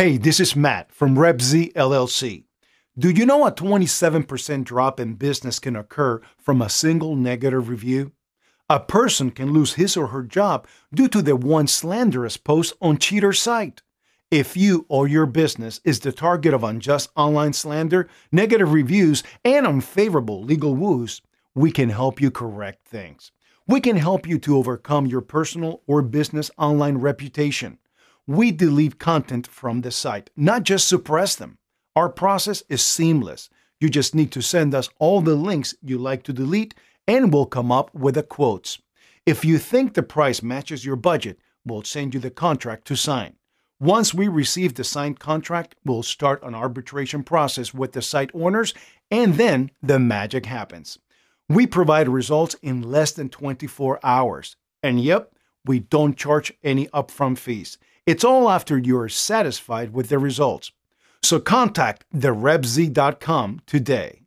Hey, this is Matt from RepZ LLC. Do you know a 27% drop in business can occur from a single negative review? A person can lose his or her job due to the one slanderous post on cheater site. If you or your business is the target of unjust online slander, negative reviews, and unfavorable legal woos, we can help you correct things. We can help you to overcome your personal or business online reputation. We delete content from the site, not just suppress them. Our process is seamless. You just need to send us all the links you like to delete, and we'll come up with the quotes. If you think the price matches your budget, we'll send you the contract to sign. Once we receive the signed contract, we'll start an arbitration process with the site owners, and then the magic happens. We provide results in less than 24 hours. And yep, we don't charge any upfront fees. It's all after you're satisfied with the results. So contact therepz.com today.